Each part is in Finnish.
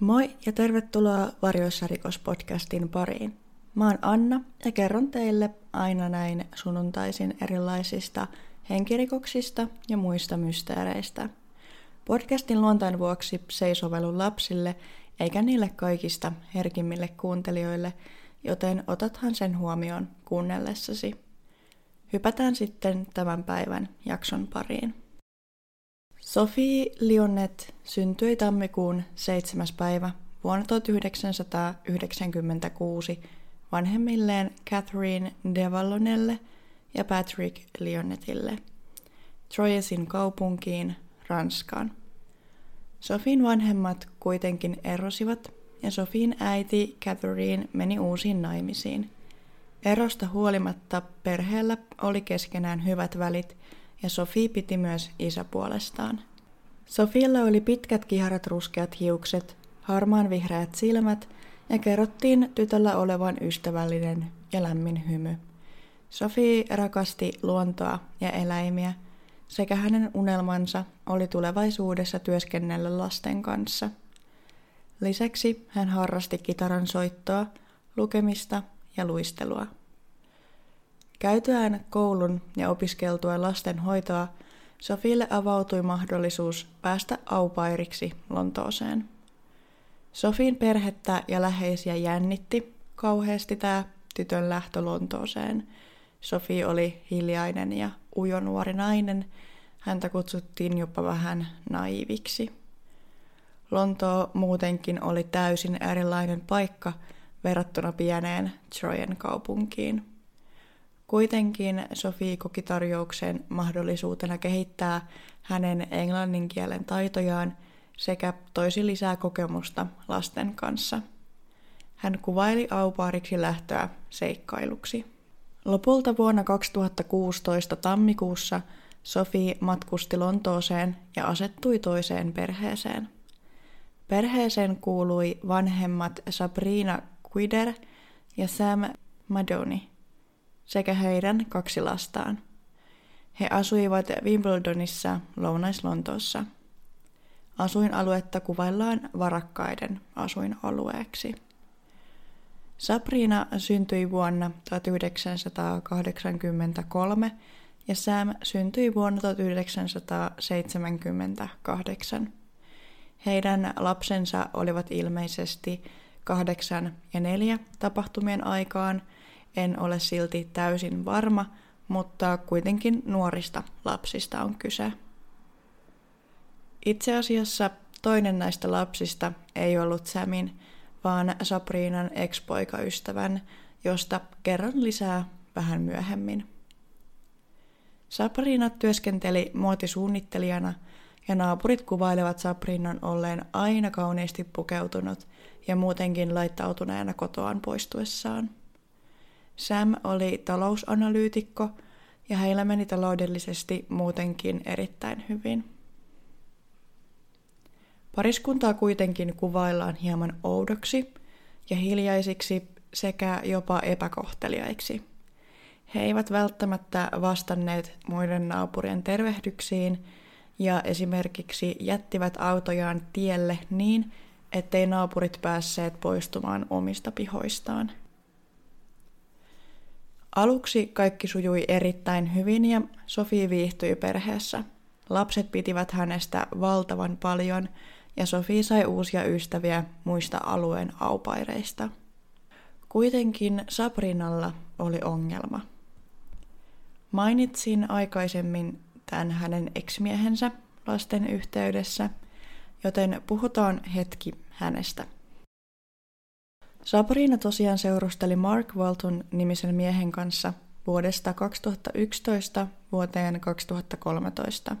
Moi ja tervetuloa Varjoissa rikospodcastin pariin. Mä oon Anna ja kerron teille aina näin sunnuntaisin erilaisista henkirikoksista ja muista mysteereistä. Podcastin luontain vuoksi se ei sovellu lapsille eikä niille kaikista herkimmille kuuntelijoille, joten otathan sen huomioon kuunnellessasi. Hypätään sitten tämän päivän jakson pariin. Sophie Lionnet syntyi tammikuun 7. päivä vuonna 1996 vanhemmilleen Catherine Devallonelle ja Patrick Lionetille Troyesin kaupunkiin Ranskaan. Sofin vanhemmat kuitenkin erosivat ja Sofin äiti Catherine meni uusiin naimisiin. Erosta huolimatta perheellä oli keskenään hyvät välit ja Sophie piti myös isäpuolestaan. Sofiella oli pitkät kiharat ruskeat hiukset, harmaan vihreät silmät ja kerrottiin tytöllä olevan ystävällinen ja lämmin hymy. Sophie rakasti luontoa ja eläimiä, sekä hänen unelmansa oli tulevaisuudessa työskennellä lasten kanssa. Lisäksi hän harrasti kitaran soittoa, lukemista ja luistelua. Käytyään koulun ja opiskeltua lastenhoitoa, Sofille avautui mahdollisuus päästä aupairiksi Lontooseen. Sofin perhettä ja läheisiä jännitti kauheasti tämä tytön lähtö Lontooseen. Sofi oli hiljainen ja ujo nuori nainen. Häntä kutsuttiin jopa vähän naiviksi. Lontoo muutenkin oli täysin erilainen paikka verrattuna pieneen Trojen kaupunkiin. Kuitenkin Sofi koki tarjouksen mahdollisuutena kehittää hänen englannin kielen taitojaan sekä toisi lisää kokemusta lasten kanssa. Hän kuvaili aupaariksi lähtöä seikkailuksi. Lopulta vuonna 2016 tammikuussa Sofi matkusti Lontooseen ja asettui toiseen perheeseen. Perheeseen kuului vanhemmat Sabrina Quider ja Sam Madoni sekä heidän kaksi lastaan. He asuivat Wimbledonissa Lounais-Lontoossa. Asuinaluetta kuvaillaan varakkaiden asuinalueeksi. Sabrina syntyi vuonna 1983 ja Sam syntyi vuonna 1978. Heidän lapsensa olivat ilmeisesti kahdeksan ja neljä tapahtumien aikaan – en ole silti täysin varma, mutta kuitenkin nuorista lapsista on kyse. Itse asiassa toinen näistä lapsista ei ollut Samin, vaan Sabrinan ex-poikaystävän, josta kerron lisää vähän myöhemmin. Sabrina työskenteli muotisuunnittelijana ja naapurit kuvailevat Sabrinan olleen aina kauniisti pukeutunut ja muutenkin laittautuneena kotoaan poistuessaan. Sam oli talousanalyytikko ja heillä meni taloudellisesti muutenkin erittäin hyvin. Pariskuntaa kuitenkin kuvaillaan hieman oudoksi ja hiljaisiksi sekä jopa epäkohteliaiksi. He eivät välttämättä vastanneet muiden naapurien tervehdyksiin ja esimerkiksi jättivät autojaan tielle niin, ettei naapurit päässeet poistumaan omista pihoistaan. Aluksi kaikki sujui erittäin hyvin ja Sofi viihtyi perheessä. Lapset pitivät hänestä valtavan paljon ja Sofi sai uusia ystäviä muista alueen aupaireista. Kuitenkin Sabrinalla oli ongelma. Mainitsin aikaisemmin tämän hänen eksmiehensä lasten yhteydessä, joten puhutaan hetki hänestä. Sabrina tosiaan seurusteli Mark Walton nimisen miehen kanssa vuodesta 2011 vuoteen 2013.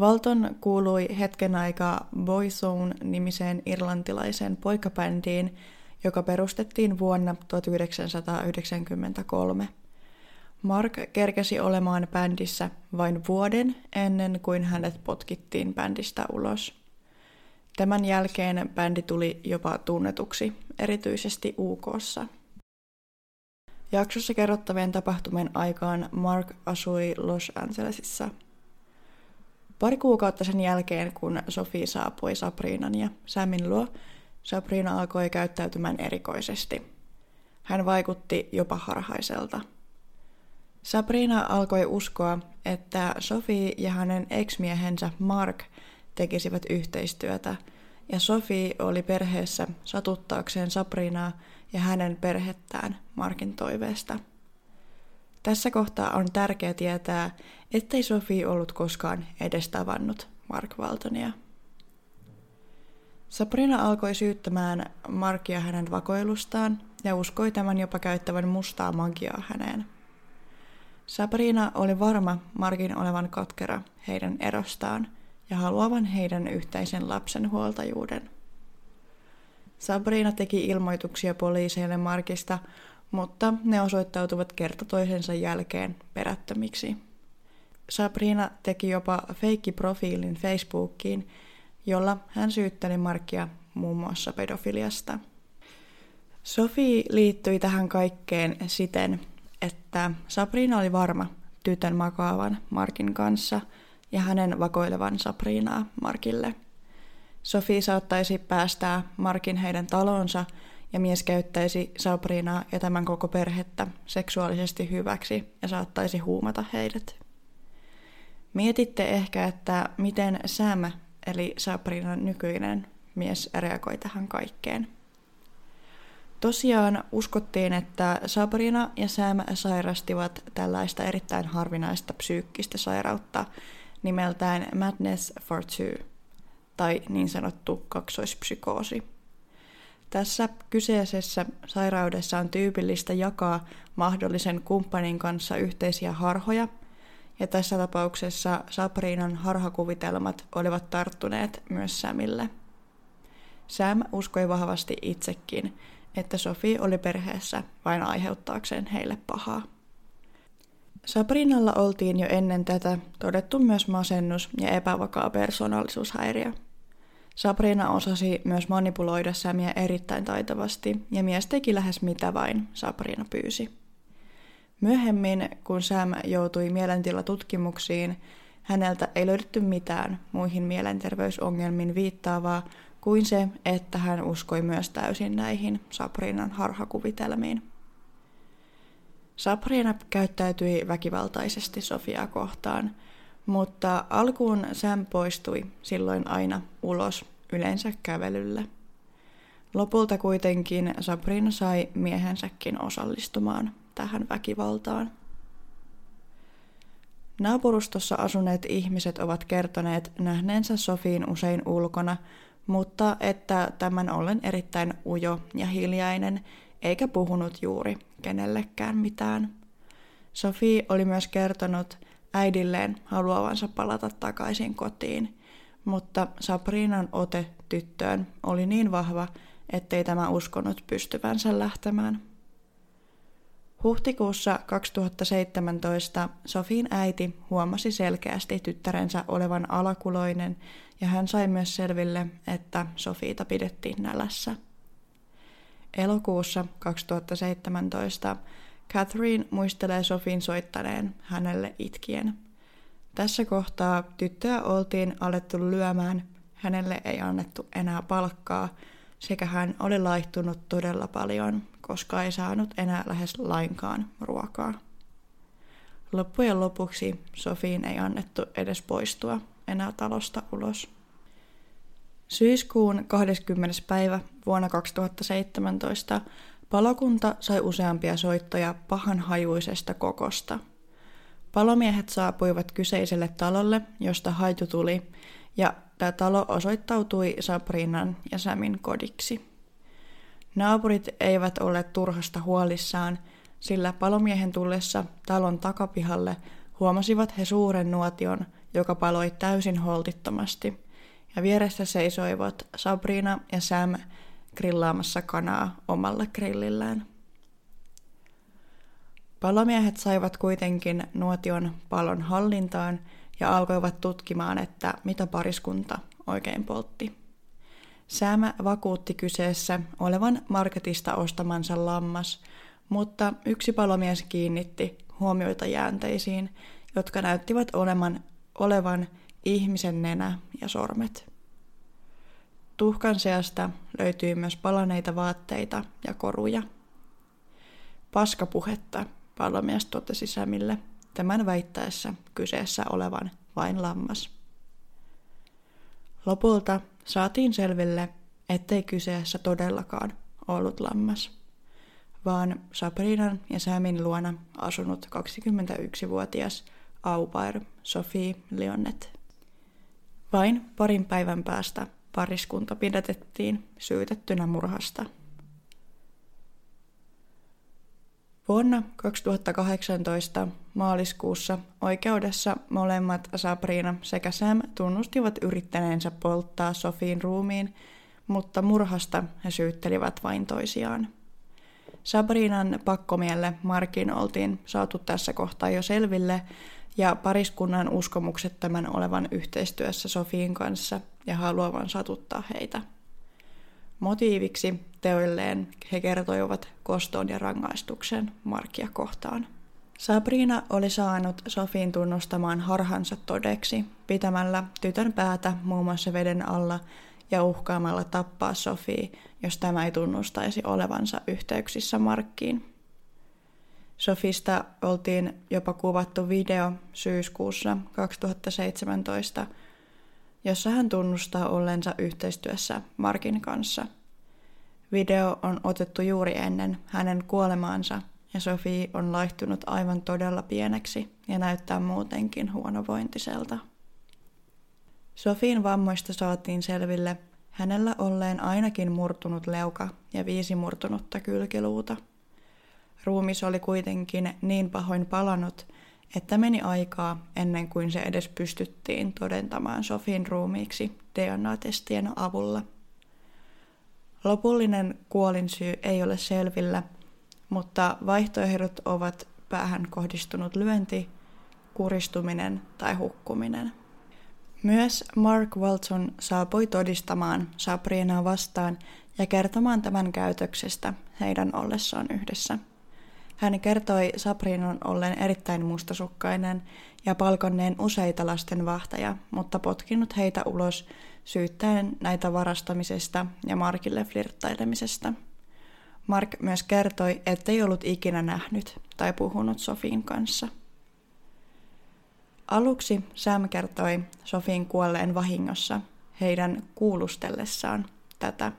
Walton kuului hetken aikaa Boyzone nimiseen irlantilaiseen poikabändiin, joka perustettiin vuonna 1993. Mark kerkesi olemaan bändissä vain vuoden ennen kuin hänet potkittiin bändistä ulos. Tämän jälkeen bändi tuli jopa tunnetuksi, erityisesti UKssa. Jaksossa kerrottavien tapahtumien aikaan Mark asui Los Angelesissa. Pari kuukautta sen jälkeen, kun Sofi saapui Sabrinan ja Samin luo, Sabrina alkoi käyttäytymään erikoisesti. Hän vaikutti jopa harhaiselta. Sabrina alkoi uskoa, että Sofi ja hänen ex-miehensä Mark tekisivät yhteistyötä, ja Sofi oli perheessä satuttaakseen Sabrinaa ja hänen perhettään Markin toiveesta. Tässä kohtaa on tärkeää tietää, ettei Sofi ollut koskaan edes tavannut Mark Waltonia. Sabrina alkoi syyttämään Markia hänen vakoilustaan ja uskoi tämän jopa käyttävän mustaa magiaa häneen. Sabrina oli varma Markin olevan katkera heidän erostaan ja haluavan heidän yhteisen lapsen huoltajuuden. Sabrina teki ilmoituksia poliiseille Markista, mutta ne osoittautuvat kerta toisensa jälkeen perättömiksi. Sabrina teki jopa feikkiprofiilin Facebookiin, jolla hän syytteli Markia muun muassa pedofiliasta. Sofi liittyi tähän kaikkeen siten, että Sabrina oli varma tytön makaavan Markin kanssa ja hänen vakoilevan Sabrinaa Markille. Sofi saattaisi päästää Markin heidän talonsa ja mies käyttäisi Sabrinaa ja tämän koko perhettä seksuaalisesti hyväksi ja saattaisi huumata heidät. Mietitte ehkä, että miten Sam, eli Sabrinan nykyinen mies, reagoi tähän kaikkeen. Tosiaan uskottiin, että Sabrina ja Sam sairastivat tällaista erittäin harvinaista psyykkistä sairautta nimeltään Madness for Two, tai niin sanottu kaksoispsykoosi. Tässä kyseisessä sairaudessa on tyypillistä jakaa mahdollisen kumppanin kanssa yhteisiä harhoja, ja tässä tapauksessa Sabrinan harhakuvitelmat olivat tarttuneet myös Samille. Sam uskoi vahvasti itsekin, että Sofi oli perheessä vain aiheuttaakseen heille pahaa. Sabrinalla oltiin jo ennen tätä todettu myös masennus ja epävakaa persoonallisuushäiriö. Sabrina osasi myös manipuloida Samia erittäin taitavasti ja mies teki lähes mitä vain Sabrina pyysi. Myöhemmin, kun Sam joutui mielentilatutkimuksiin, häneltä ei löydetty mitään muihin mielenterveysongelmiin viittaavaa kuin se, että hän uskoi myös täysin näihin Sabrinan harhakuvitelmiin. Sabrina käyttäytyi väkivaltaisesti Sofiaa kohtaan, mutta alkuun Sam poistui silloin aina ulos, yleensä kävelylle. Lopulta kuitenkin Sabrina sai miehensäkin osallistumaan tähän väkivaltaan. Naapurustossa asuneet ihmiset ovat kertoneet nähneensä Sofiin usein ulkona, mutta että tämän ollen erittäin ujo ja hiljainen, eikä puhunut juuri kenellekään mitään. Sofi oli myös kertonut äidilleen haluavansa palata takaisin kotiin, mutta Sabrinan ote tyttöön oli niin vahva, ettei tämä uskonut pystyvänsä lähtemään. Huhtikuussa 2017 Sofin äiti huomasi selkeästi tyttärensä olevan alakuloinen ja hän sai myös selville, että Sofiita pidettiin nälässä. Elokuussa 2017 Catherine muistelee Sofin soittaneen hänelle itkien. Tässä kohtaa tyttöä oltiin alettu lyömään, hänelle ei annettu enää palkkaa, sekä hän oli laihtunut todella paljon, koska ei saanut enää lähes lainkaan ruokaa. Loppujen lopuksi Sofiin ei annettu edes poistua enää talosta ulos. Syyskuun 20. päivä vuonna 2017 palokunta sai useampia soittoja pahanhajuisesta kokosta. Palomiehet saapuivat kyseiselle talolle, josta haitu tuli, ja tämä talo osoittautui Sabrinan ja Samin kodiksi. Naapurit eivät olleet turhasta huolissaan, sillä palomiehen tullessa talon takapihalle huomasivat he suuren nuotion, joka paloi täysin holtittomasti – ja vieressä seisoivat Sabrina ja Sam grillaamassa kanaa omalla grillillään. Palomiehet saivat kuitenkin nuotion palon hallintaan ja alkoivat tutkimaan, että mitä pariskunta oikein poltti. Sam vakuutti kyseessä olevan marketista ostamansa lammas, mutta yksi palomies kiinnitti huomioita jäänteisiin, jotka näyttivät olevan, olevan ihmisen nenä ja sormet. Tuhkan seasta löytyy myös palaneita vaatteita ja koruja. Paskapuhetta palomies totesi Sämille tämän väittäessä kyseessä olevan vain lammas. Lopulta saatiin selville, ettei kyseessä todellakaan ollut lammas, vaan Sabrinan ja Samin luona asunut 21-vuotias au pair Sophie Leonnet. Vain parin päivän päästä pariskunta pidätettiin syytettynä murhasta. Vuonna 2018 maaliskuussa oikeudessa molemmat Sabrina sekä Sam tunnustivat yrittäneensä polttaa Sofiin ruumiin, mutta murhasta he syyttelivät vain toisiaan. Sabrinan pakkomielle Markin oltiin saatu tässä kohtaa jo selville, ja pariskunnan uskomukset tämän olevan yhteistyössä Sofiin kanssa ja haluavan satuttaa heitä. Motiiviksi teoilleen he kertoivat koston ja rangaistuksen Markia kohtaan. Sabrina oli saanut Sofin tunnustamaan harhansa todeksi, pitämällä tytön päätä muun muassa veden alla ja uhkaamalla tappaa Sofii, jos tämä ei tunnustaisi olevansa yhteyksissä Markkiin. Sofista oltiin jopa kuvattu video syyskuussa 2017, jossa hän tunnustaa ollensa yhteistyössä Markin kanssa. Video on otettu juuri ennen hänen kuolemaansa ja Sofi on laihtunut aivan todella pieneksi ja näyttää muutenkin huonovointiselta. Sofiin vammoista saatiin selville hänellä olleen ainakin murtunut leuka ja viisi murtunutta kylkiluuta – Ruumis oli kuitenkin niin pahoin palanut, että meni aikaa ennen kuin se edes pystyttiin todentamaan Sofin ruumiiksi DNA-testien avulla. Lopullinen kuolinsyy ei ole selvillä, mutta vaihtoehdot ovat päähän kohdistunut lyönti, kuristuminen tai hukkuminen. Myös Mark Walton saapui todistamaan Sabrinaa vastaan ja kertomaan tämän käytöksestä heidän ollessaan yhdessä – hän kertoi Sabrinan ollen erittäin mustasukkainen ja palkonneen useita lasten vahtaja, mutta potkinut heitä ulos syyttäen näitä varastamisesta ja Markille flirttailemisesta. Mark myös kertoi, ettei ollut ikinä nähnyt tai puhunut Sofin kanssa. Aluksi Sam kertoi Sofin kuolleen vahingossa heidän kuulustellessaan tätä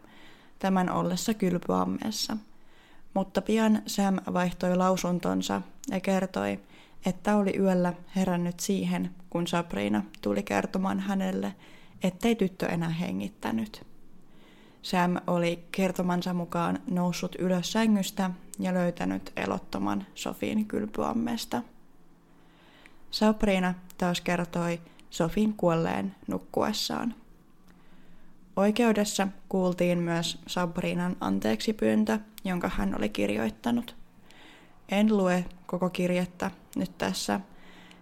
tämän ollessa kylpyammeessa – mutta pian Sam vaihtoi lausuntonsa ja kertoi, että oli yöllä herännyt siihen, kun Sabrina tuli kertomaan hänelle, ettei tyttö enää hengittänyt. Sam oli kertomansa mukaan noussut ylös sängystä ja löytänyt elottoman Sofin kylpyammesta. Sabrina taas kertoi Sofin kuolleen nukkuessaan. Oikeudessa kuultiin myös Sabrinan anteeksipyyntö, jonka hän oli kirjoittanut. En lue koko kirjettä nyt tässä,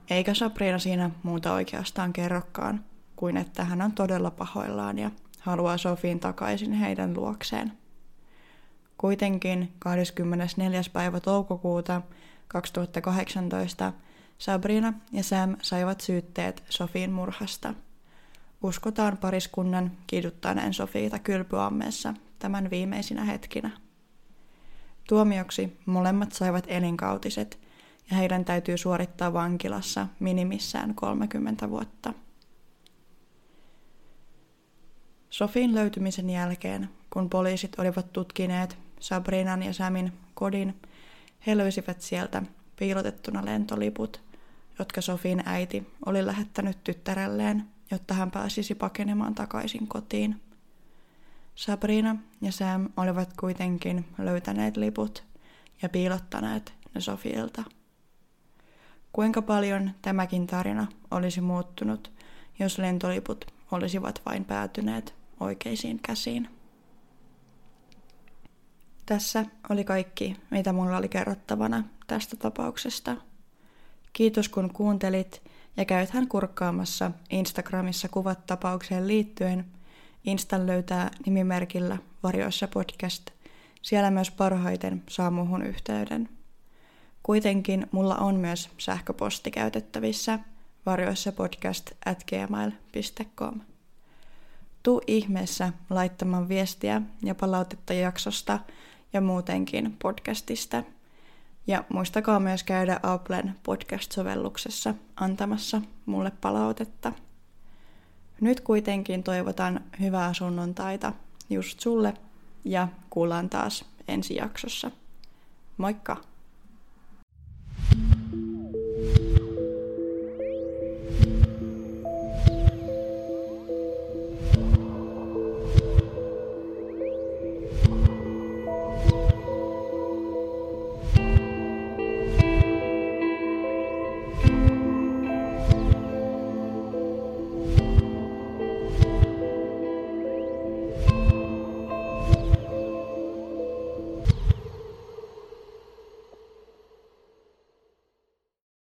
eikä Sabrina siinä muuta oikeastaan kerrokaan, kuin että hän on todella pahoillaan ja haluaa Sofiin takaisin heidän luokseen. Kuitenkin 24. päivä toukokuuta 2018 Sabrina ja Sam saivat syytteet Sofiin murhasta – uskotaan pariskunnan kiduttaneen Sofiita kylpyammeessa tämän viimeisinä hetkinä. Tuomioksi molemmat saivat elinkautiset ja heidän täytyy suorittaa vankilassa minimissään 30 vuotta. Sofin löytymisen jälkeen, kun poliisit olivat tutkineet Sabrinan ja Samin kodin, he löysivät sieltä piilotettuna lentoliput, jotka Sofin äiti oli lähettänyt tyttärelleen jotta hän pääsisi pakenemaan takaisin kotiin. Sabrina ja Sam olivat kuitenkin löytäneet liput ja piilottaneet ne Sofiilta. Kuinka paljon tämäkin tarina olisi muuttunut, jos lentoliput olisivat vain päätyneet oikeisiin käsiin. Tässä oli kaikki, mitä mulla oli kerrottavana tästä tapauksesta. Kiitos kun kuuntelit ja käythän kurkkaamassa Instagramissa kuvat tapaukseen liittyen. Instan löytää nimimerkillä Varjoissa podcast. Siellä myös parhaiten saa muuhun yhteyden. Kuitenkin mulla on myös sähköposti käytettävissä varjoissapodcast at gmail.com. Tuu ihmeessä laittamaan viestiä ja palautetta jaksosta ja muutenkin podcastista. Ja muistakaa myös käydä Applen podcast-sovelluksessa antamassa mulle palautetta. Nyt kuitenkin toivotan hyvää sunnuntaita just sulle ja kuullaan taas ensi jaksossa. Moikka!